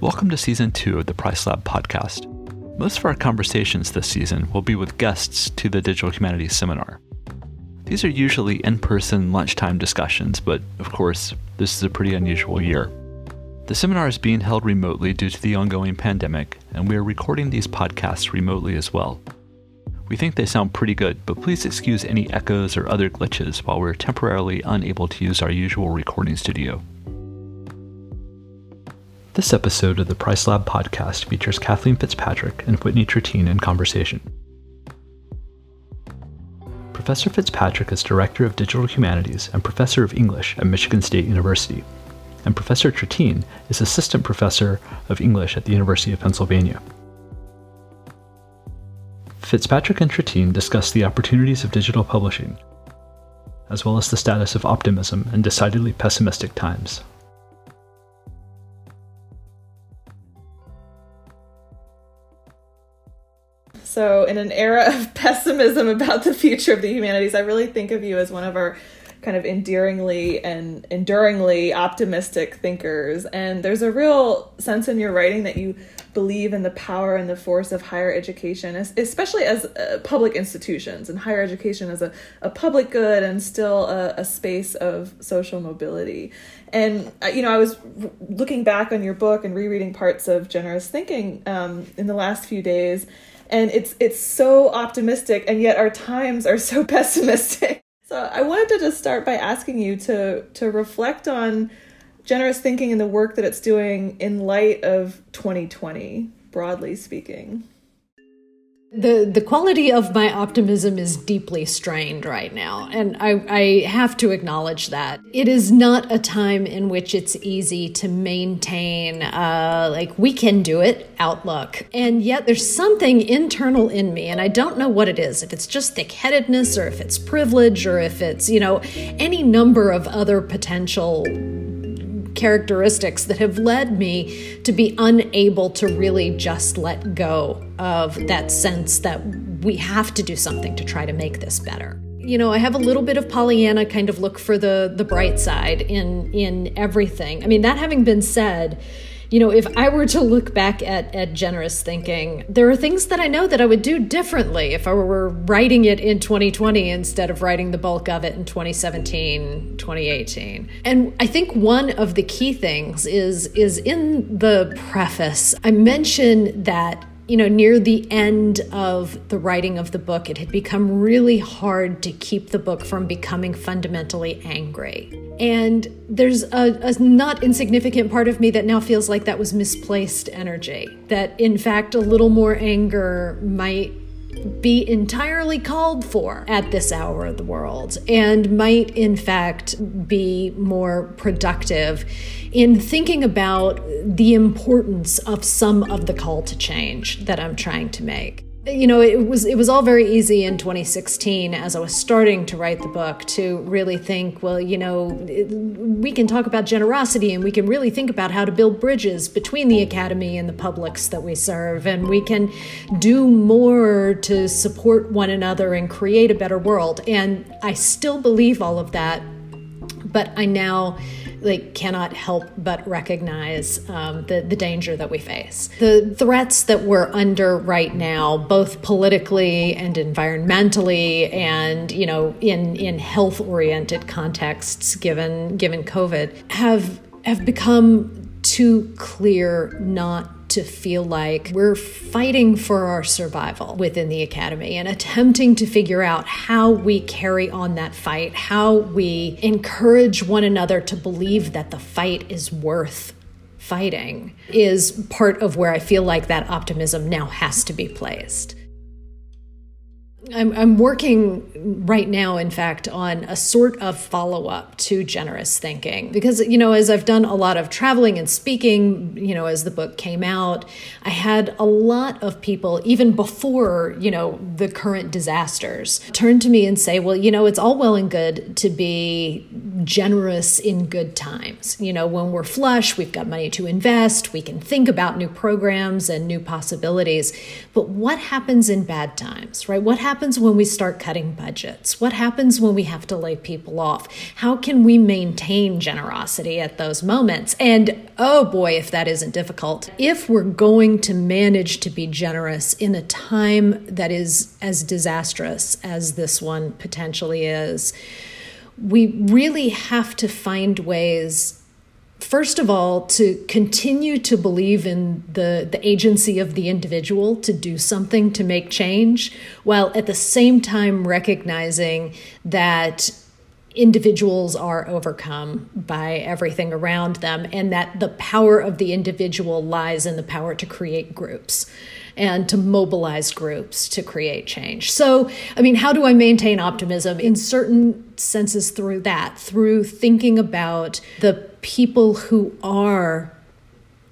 Welcome to season two of the Price Lab podcast. Most of our conversations this season will be with guests to the Digital Humanities Seminar. These are usually in person lunchtime discussions, but of course, this is a pretty unusual year. The seminar is being held remotely due to the ongoing pandemic, and we are recording these podcasts remotely as well. We think they sound pretty good, but please excuse any echoes or other glitches while we're temporarily unable to use our usual recording studio. This episode of the Price Lab podcast features Kathleen Fitzpatrick and Whitney Trettien in conversation. Professor Fitzpatrick is Director of Digital Humanities and Professor of English at Michigan State University, and Professor Trettien is Assistant Professor of English at the University of Pennsylvania. Fitzpatrick and Trettien discuss the opportunities of digital publishing, as well as the status of optimism in decidedly pessimistic times. So, in an era of pessimism about the future of the humanities, I really think of you as one of our kind of endearingly and enduringly optimistic thinkers. And there's a real sense in your writing that you believe in the power and the force of higher education, especially as uh, public institutions and higher education as a, a public good and still a, a space of social mobility. And, uh, you know, I was looking back on your book and rereading parts of Generous Thinking um, in the last few days and it's it's so optimistic and yet our times are so pessimistic. So i wanted to just start by asking you to to reflect on generous thinking and the work that it's doing in light of 2020 broadly speaking the the quality of my optimism is deeply strained right now and I, I have to acknowledge that. It is not a time in which it's easy to maintain uh, like we can do it outlook. And yet there's something internal in me and i don't know what it is if it's just thick-headedness or if it's privilege or if it's you know any number of other potential characteristics that have led me to be unable to really just let go of that sense that we have to do something to try to make this better you know, I have a little bit of Pollyanna kind of look for the the bright side in in everything. I mean, that having been said, you know, if I were to look back at, at generous thinking, there are things that I know that I would do differently if I were writing it in 2020 instead of writing the bulk of it in 2017, 2018. And I think one of the key things is is in the preface. I mention that you know, near the end of the writing of the book, it had become really hard to keep the book from becoming fundamentally angry. And there's a, a, not insignificant part of me that now feels like that was misplaced energy. That, in fact, a little more anger might be entirely called for at this hour of the world and might, in fact, be more productive in thinking about the importance of some of the call to change that I'm trying to make you know it was it was all very easy in 2016 as i was starting to write the book to really think well you know it, we can talk about generosity and we can really think about how to build bridges between the academy and the publics that we serve. And we can do more to support one another and create a better world. And i still believe all of that but i now like cannot help but recognize um, the the danger that we face. The threats that we're under right now, both politically and environmentally, and you know in in health oriented contexts, given given COVID, have have become too clear not to feel like we're fighting for our survival within the academy and attempting to figure out how we carry on that fight, how we encourage one another to believe that the fight is worth fighting is part of where I feel like that optimism now has to be placed. I'm, I'm working right now, in fact, on a sort of follow up to generous thinking. Because, you know, as I've done a lot of traveling and speaking, you know, as the book came out, I had a lot of people, even before, you know, the current disasters, turn to me and say, well, you know, it's all well and good to be generous in good times. You know, when we're flush, we've got money to invest, we can think about new programs and new possibilities. But what happens in bad times, right? What happens? when we start cutting budgets? What happens when we have to lay people off? How can we maintain generosity at those moments? And oh boy, if that isn't difficult. If we're going to manage to be generous in a time that is as disastrous as this one potentially is, we really have to find ways first of all, to continue to believe in the, the agency of the individual to do something to make change, while at the same time recognizing that individuals are overcome by everything around them and that the power of the individual lies in the power to create groups and to mobilize groups to create change. So, I mean, how do I maintain optimism? In certain senses, through that, through thinking about the people who are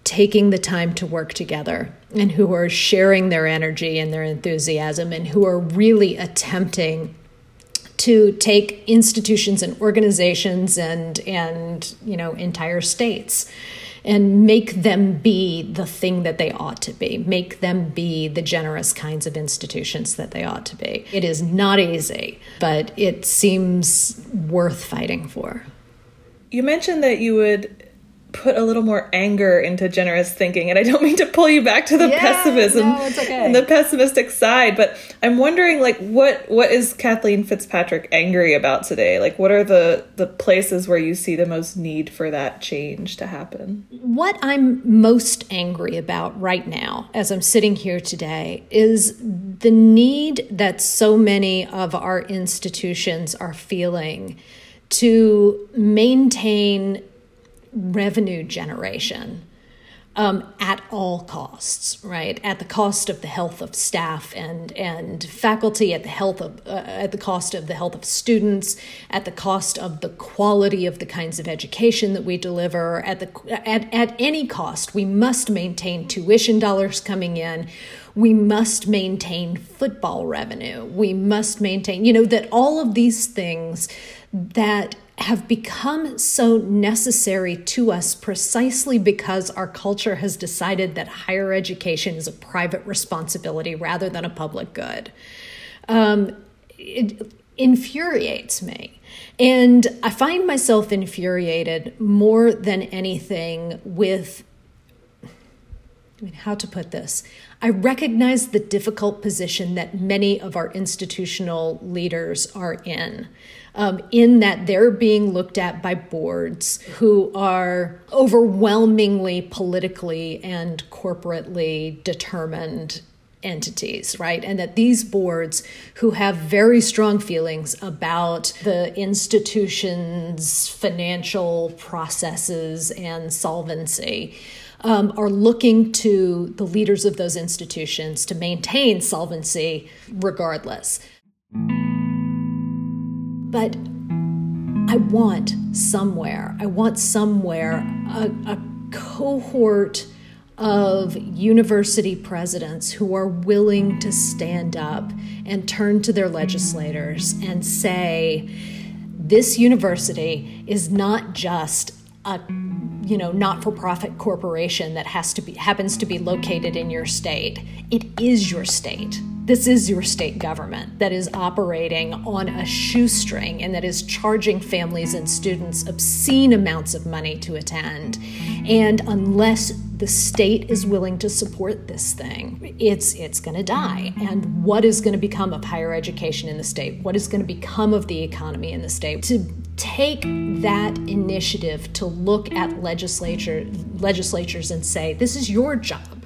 taking the time to work together and who are sharing their energy and their enthusiasm and who are really attempting to take institutions and organizations and and you know entire states and make them be the thing that they ought to be. Make them be the generous kinds of institutions that they ought to be. It is not easy but it seems worth fighting for. You mentioned that you would put a little more anger into generous thinking and i don't mean to pull you back to the yeah, pessimism no, okay. and the pessimistic side but i'm wondering like what what is kathleen fitzpatrick angry about today like what are the the places where you see the most need for that change to happen what i'm most angry about right now as i'm sitting here today is the need that so many of our institutions are feeling to maintain revenue generation um, at all costs, right? At the cost of the health of staff and and faculty, at the health of uh, at the cost of the health of students, at the cost of the quality of the kinds of education that we deliver. At the at at any cost, we must maintain tuition dollars coming in. We must maintain football revenue. We must maintain, you know, that all of these things that have become so necessary to us precisely because our culture has decided that higher education is a private responsibility rather than a public good. Um, it infuriates me. And I find myself infuriated more than anything with I mean, how to put this? I recognize the difficult position that many of our institutional leaders are in um, in that they're being looked at by boards who are overwhelmingly politically and corporately determined entities, right? And that these boards who have very strong feelings about the institution's financial processes and solvency. Um, are looking to the leaders of those institutions to maintain solvency regardless. But I want somewhere, I want somewhere a, a cohort of university presidents who are willing to stand up and turn to their legislators and say, this university is not just a you know not-for-profit corporation that has to be happens to be located in your state. It is your state this is your state government that is operating on a shoestring and that is charging families and students obscene amounts of money to attend. And unless the state is willing to support this thing, it's it's going to die. And what is going to become of higher education in the state? What is going to become of the economy in the state? To take that initiative to look at legislature legislatures and say, this is your job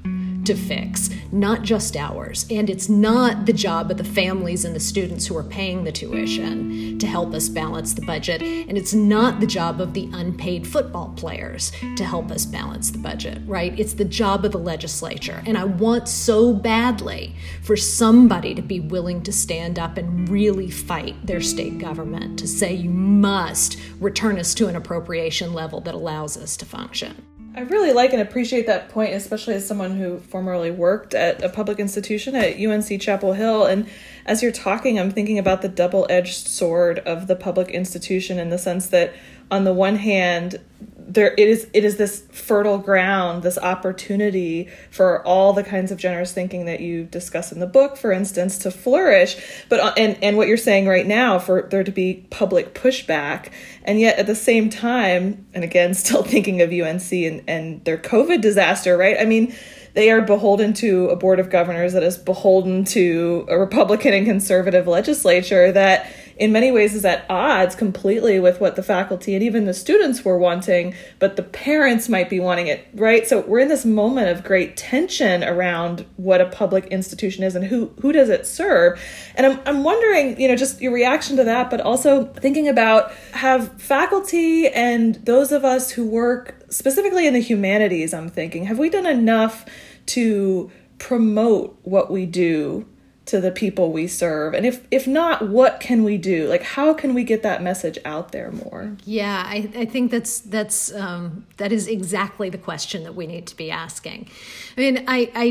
to fix, not just ours. And it's not the job of the families and the students who are paying the tuition to help us balance the budget. And it's not the job of the unpaid football players to help us balance the budget, right? It's the job of the legislature. And I want so badly for somebody to be willing to stand up and really fight their state government to say you must return us to an appropriation level that allows us to function. I really like and appreciate that point, especially as someone who formerly worked at a public institution at UNC Chapel Hill. And as you're talking, I'm thinking about the double edged sword of the public institution in the sense that, on the one hand, there it is it is this fertile ground this opportunity for all the kinds of generous thinking that you discuss in the book for instance to flourish. But uh, and and what you're saying right now for there to be public pushback and yet at the same time and again still thinking of UNC and and their covid disaster right? I mean they are beholden to a board of governors that is beholden to a republican and conservative legislature that in many ways is at odds completely with what the faculty and even the students were wanting, but the parents might be wanting it, right? So we're in this moment of great tension around what a public institution is and who who does it serve. And I'm I'm wondering, you know, just your reaction to that, but also thinking about have faculty and those of us who work specifically in the humanities, I'm thinking, have we done enough to promote what we do to the people we serve? And if if not what can we do? Like how can we get that message out there more? Yeah i, I think that's that's um, that is exactly the question that we need to be asking. I mean i i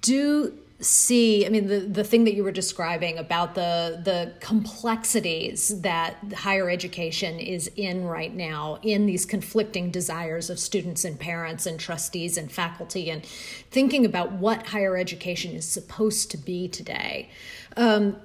do see i mean the the thing that you were describing about the the complexities that higher education is in right now in these conflicting desires of students and parents and trustees and faculty and thinking about what higher education is supposed to be today um,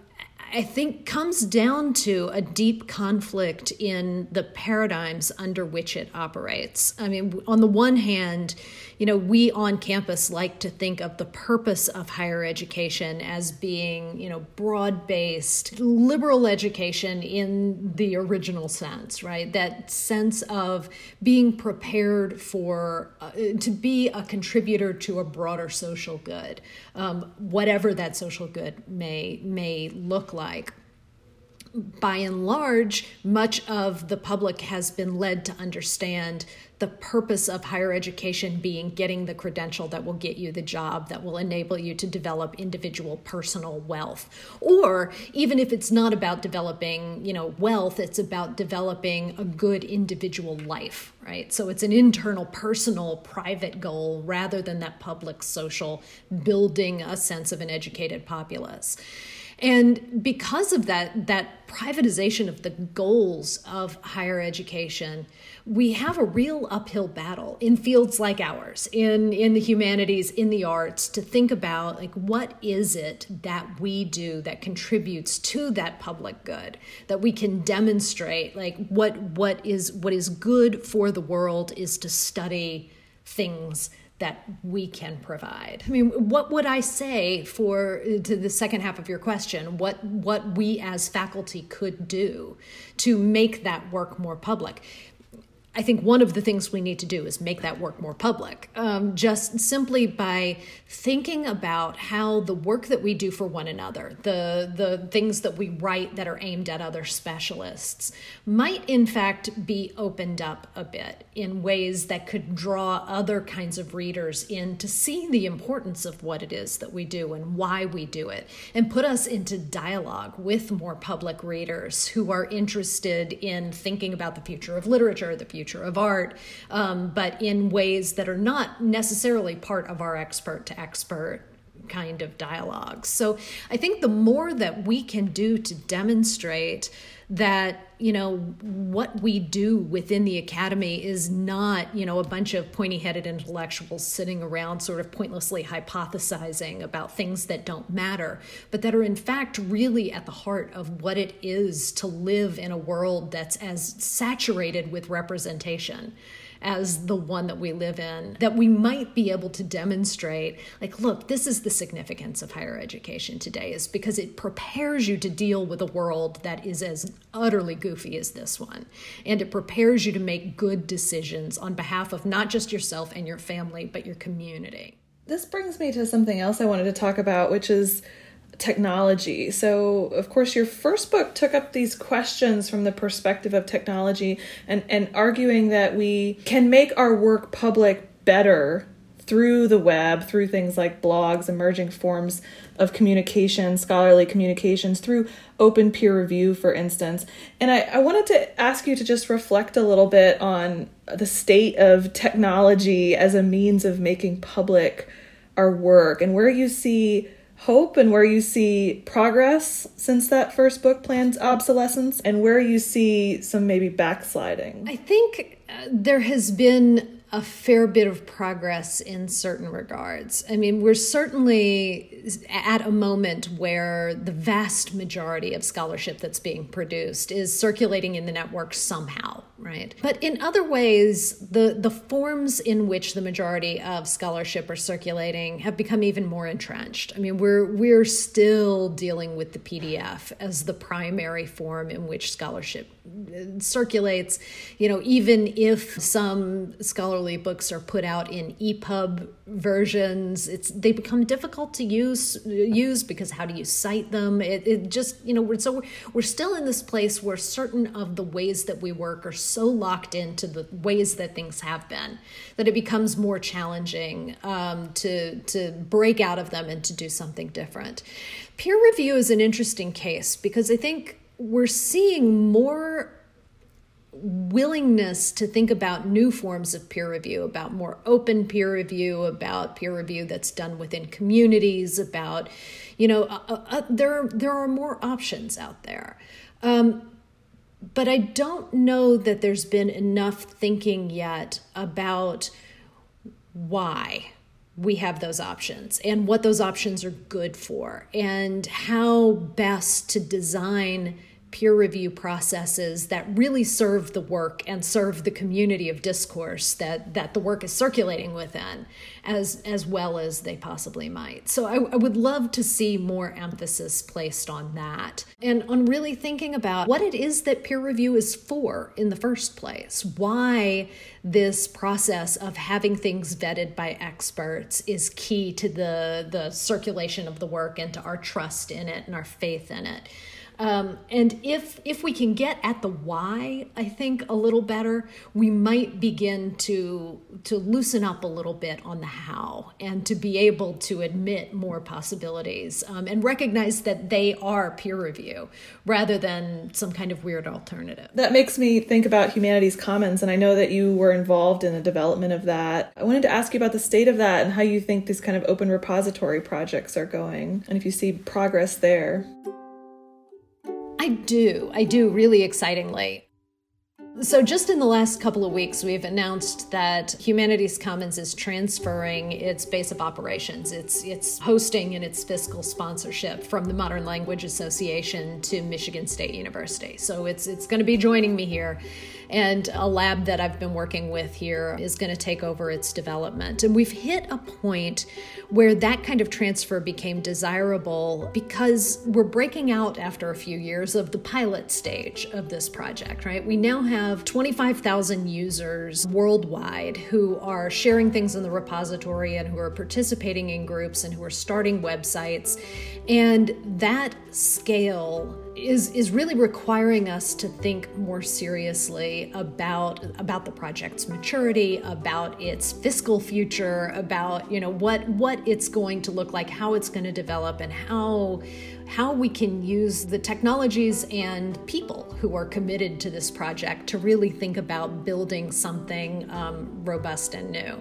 I think comes down to a deep conflict in the paradigms under which it operates. I mean, on the one hand, you know, we on campus like to think of the purpose of higher education as being, you know, broad based liberal education in the original sense, right? That sense of being prepared for, uh, to be a contributor to a broader social good, um, whatever that social good may, may look like by and large, much of the public has been led to understand the purpose of higher education being getting the credential that will get you the job that will enable you to develop individual personal wealth. Or even if it's not about developing you know wealth it's about developing a good individual life right? So it's an internal personal private goal rather than that public social building a sense of an educated populace and because of that that privatization of the goals of higher education we have a real uphill battle in fields like ours in in the humanities in the arts to think about like what is it that we do that contributes to that public good? That we can demonstrate like what what is what is good for the world is to study things that we can provide. I mean, what would I say for to the second half of your question? What what we as faculty could do to make that work more public? I think one of the things we need to do is make that work more public, um, just simply by thinking about how the work that we do for one another, the the things that we write that are aimed at other specialists, might in fact be opened up a bit in ways that could draw other kinds of readers in to see the importance of what it is that we do and why we do it, and put us into dialogue with more public readers who are interested in thinking about the future of literature, the future future of art, um, but in ways that are not necessarily part of our expert to expert kind of dialogues. So I think the more that we can do to demonstrate that you know what we do within the academy is not you know a bunch of pointy-headed intellectuals sitting around sort of pointlessly hypothesizing about things that don't matter but that are in fact really at the heart of what it is to live in a world that's as saturated with representation as the one that we live in, that we might be able to demonstrate like, look, this is the significance of higher education today, is because it prepares you to deal with a world that is as utterly goofy as this one. And it prepares you to make good decisions on behalf of not just yourself and your family, but your community. This brings me to something else I wanted to talk about, which is technology. So, of course, your first book took up these questions from the perspective of technology and, and arguing that we can make our work public better through the web, through things like blogs, emerging forms of communication, scholarly communications, through open peer review, for instance. And I, I wanted to ask you to just reflect a little bit on the state of technology as a means of making public our work and where you see hope and where you see progress since that first book Planned Obsolescence and where you see some maybe backsliding? I think uh, there has been a fair bit of progress in certain regards. I mean, we're certainly at a moment where the vast majority of scholarship that's being produced is circulating in the network somehow, right? But in other ways, the, the forms in which the majority of scholarship are circulating have become even more entrenched. I mean, we're we're still dealing with the PDF as the primary form in which scholarship uh, circulates. You know, even if some scholarly books are put out in EPUB versions, it's they become difficult to use use because how do you cite them? It, it just you know we're so we're still in this place where certain of the ways that we work are so locked into the ways that things have been that it becomes more challenging um, to to break out of them and to do something different. Peer review is an interesting case because I think we're seeing more willingness to think about new forms of peer review, about more open peer review, about peer review that's done within communities, about, you know, uh, uh, uh there, there are more options out there. Um, but I don't know that there's been enough thinking yet about why we have those options and what those options are good for and how best to design peer review processes that really serve the work and serve the community of discourse that that the work is circulating within as as well as they possibly might. So I, I would love to see more emphasis placed on that and on really thinking about what it is that peer review is for in the first place. Why this process of having things vetted by experts is key to the the circulation of the work and to our trust in it and our faith in it um, and if if we can get at the why, I think a little better, we might begin to to loosen up a little bit on the how, and to be able to admit more possibilities um, and recognize that they are peer review rather than some kind of weird alternative. That makes me think about Humanities Commons, and I know that you were involved in the development of that. I wanted to ask you about the state of that and how you think these kind of open repository projects are going, and if you see progress there. I do. I do, really excitingly. So, just in the last couple of weeks, we've announced that Humanities Commons is transferring its base of operations, its, its hosting and its fiscal sponsorship from the Modern Language Association to Michigan State University. So, it's, it's going to be joining me here and a lab that I've been working with here is going to take over its development. And we've hit a point where that kind of transfer became desirable because we're breaking out after a few years of the pilot stage of this project, right? We now have 25,000 users worldwide who are sharing things in the repository and who are participating in groups and who are starting websites. And that scale is is really requiring us to think more seriously about about the project's maturity, about its fiscal future, about you know what what it's going to look like, how it's going to develop, and how how we can use the technologies and people who are committed to this project to really think about building something um, robust and new.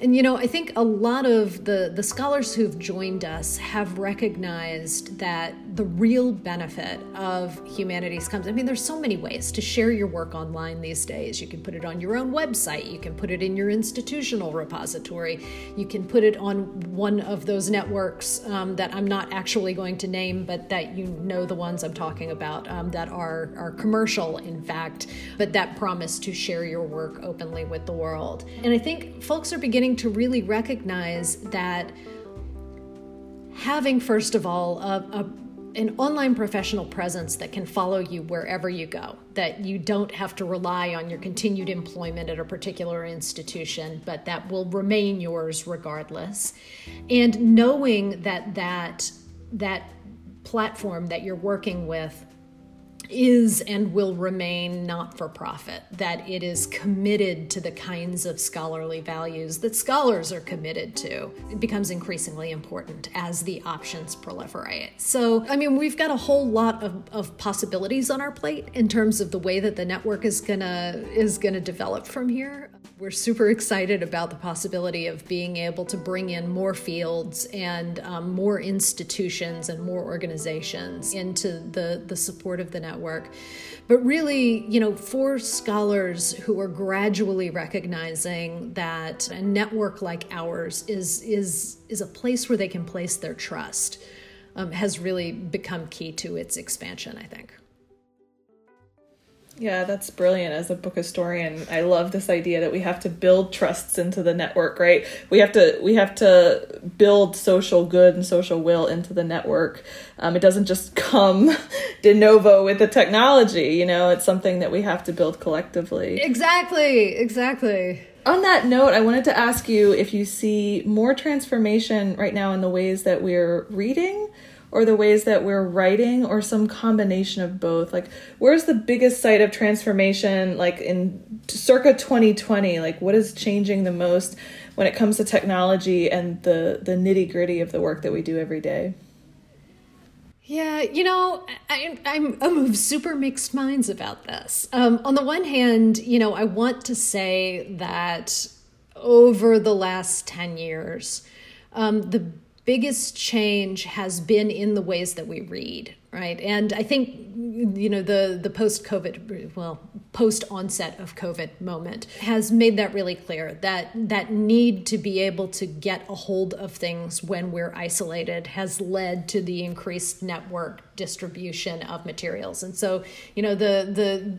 And you know, I think a lot of the, the scholars who've joined us have recognized that the real benefit of Humanities Commons. I mean, there's so many ways to share your work online these days. You can put it on your own website, you can put it in your institutional repository, you can put it on one of those networks um, that I'm not actually going to name, but that you know the ones I'm talking about um, that are, are commercial, in fact, but that promise to share your work openly with the world. And I think folks are beginning to really recognize that having, first of all, a, a an online professional presence that can follow you wherever you go, that you don't have to rely on your continued employment at a particular institution, but that will remain yours regardless. And knowing that that that platform that you're working with is and will remain not for profit, that it is committed to the kinds of scholarly values that scholars are committed to. It becomes increasingly important as the options proliferate. So, I mean, we've got a whole lot of, of possibilities on our plate in terms of the way that the network is gonna is gonna develop from here we're super excited about the possibility of being able to bring in more fields and um, more institutions and more organizations into the, the support of the network. But really, you know, for scholars who are gradually recognizing that a network like ours is is is a place where they can place their trust, um, has really become key to its expansion. I think. Yeah, that's brilliant. As a book historian, I love this idea that we have to build trusts into the network, right? We have to we have to build social good and social will into the network. Um, it doesn't just come de novo with the technology, you know. It's something that we have to build collectively. Exactly. Exactly. On that note, I wanted to ask you if you see more transformation right now in the ways that we're reading or the ways that we're writing or some combination of both. Like where's the biggest site of transformation like in circa 2020 like what is changing the most when it comes to technology and the the nitty gritty of the work that we do every day? Yeah, you know, I, I'm, I'm of super mixed minds about this. Um, on the one hand, you know, I want to say that over the last 10 years, um, the biggest change has been in the ways that we read right and i think you know the the post covid well post onset of covid moment has made that really clear that that need to be able to get a hold of things when we're isolated has led to the increased network distribution of materials. And so you know the the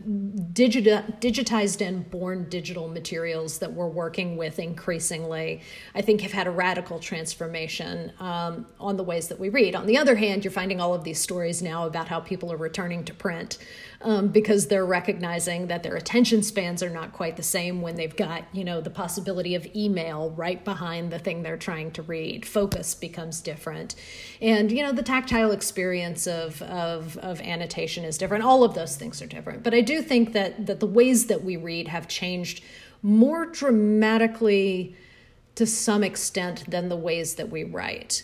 digita, digitized and born digital materials that we're working with increasingly i think have had a radical transformation um, on the ways that we read. On the other hand you're finding all of these stories now about how people are returning to print um, because they're recognizing that their attention spans are not quite the same when they've got you know the possibility of email right behind the thing they're trying to read. Focus becomes different. And you know the tactile experience of, of, of annotation is different. All of those things are different. But i do think that that the ways that we read have changed more dramatically to some extent than the ways that we write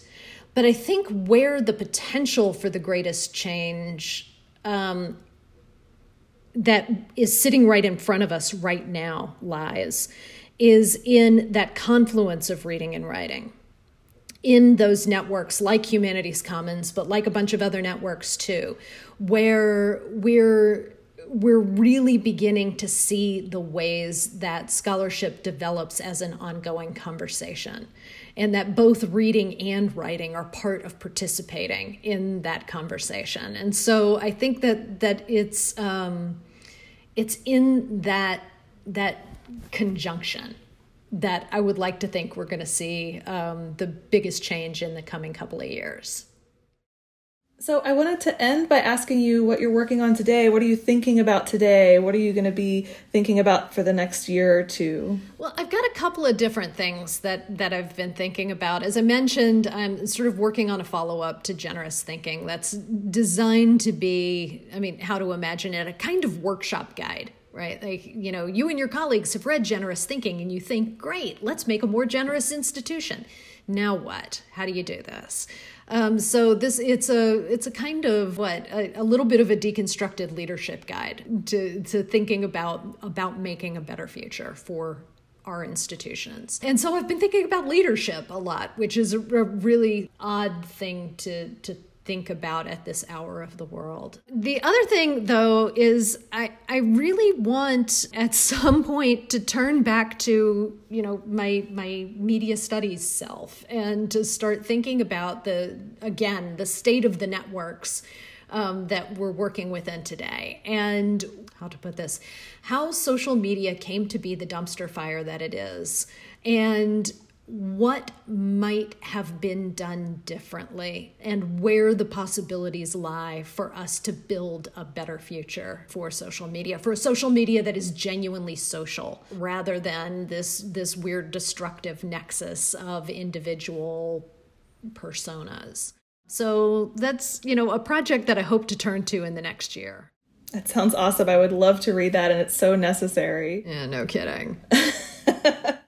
but I think where the potential for the greatest change um, that is sitting right in front of us right now lies is in that confluence of reading and writing. In those networks like Humanities Commons, but like a bunch of other networks too, where we're we're really beginning to see the ways that scholarship develops as an ongoing conversation and that both reading and writing are part of participating in that conversation. And so i think that that it's um, it's in that that conjunction that i would like to think we're going to see um, the biggest change in the coming couple of years so I wanted to end by asking you what you're working on today. What are you thinking about today? What are you going to be thinking about for the next year or two? Well, I've got a couple of different things that that I've been thinking about. As I mentioned, I'm sort of working on a follow-up to generous thinking that's designed to be, I mean, how to imagine it, a kind of workshop guide right? Like, you know, you and your colleagues have read Generous Thinking and you think, great, let's make a more generous institution. Now what? How do you do this? Um, so this it's a it's a kind of what a, a, little bit of a deconstructed leadership guide to to thinking about about making a better future for our institutions. And so I've been thinking about leadership a lot, which is a, a really odd thing to to think about at this hour of the world. The other thing though is I I really want at some point to turn back to, you know, my my media studies self and to start thinking about the again, the state of the networks um, that we're working within today and how to put this how social media came to be the dumpster fire that it is and what might have been done differently and where the possibilities lie for us to build a better future for social media for a social media that is genuinely social rather than this this weird destructive nexus of individual personas. So that's you know a project that i hope to turn to in the next year. That sounds awesome. I would love to read that and it's so necessary. Yeah no kidding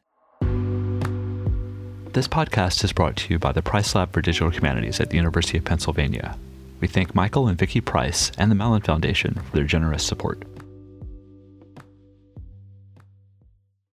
This podcast is brought to you by the Price Lab for Digital Humanities at the University of Pennsylvania. We thank Michael and Vicki Price and the Mellon Foundation for their generous support.